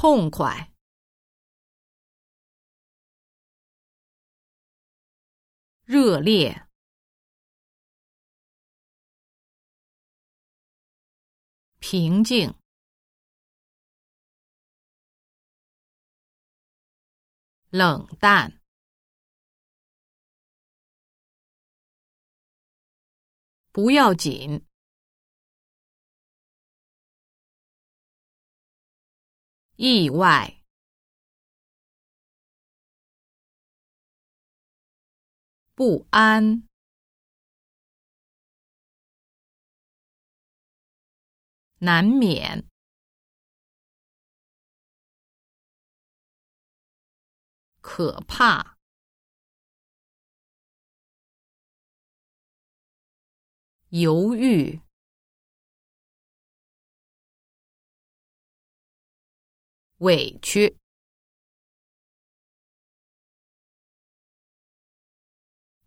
痛快、热烈、平静、冷淡、不要紧。意外，不安，难免，可怕，犹豫。委屈，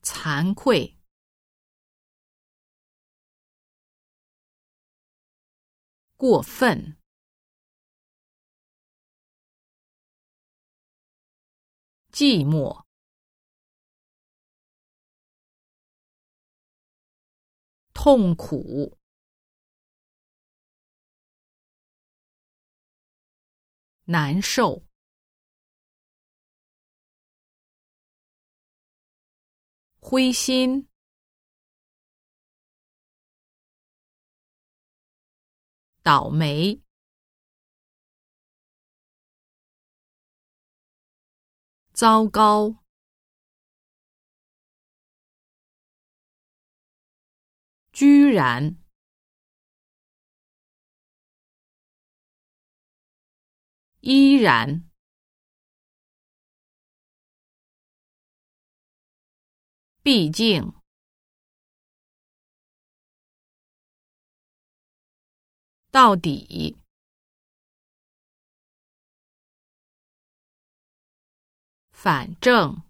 惭愧，过分，寂寞，痛苦。难受，灰心，倒霉，糟糕，居然。依然，毕竟，到底，反正，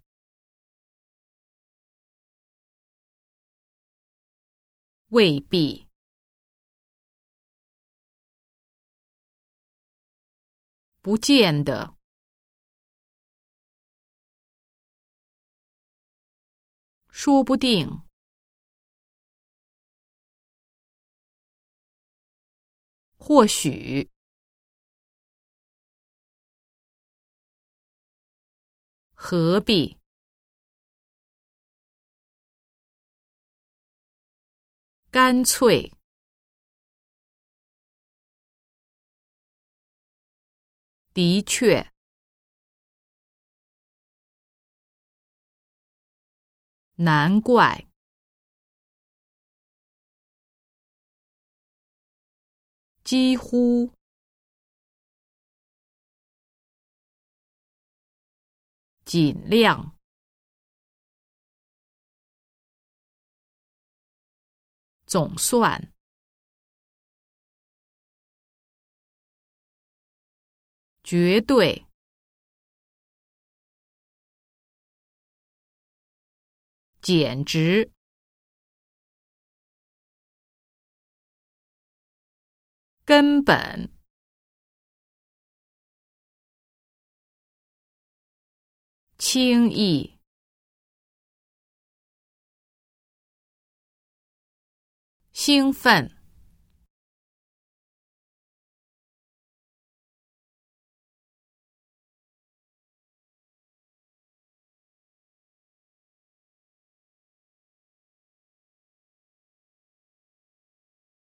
未必。不见得，说不定，或许，何必，干脆。的确，难怪，几乎，尽量，总算。绝对，简直，根本，轻易，兴奋。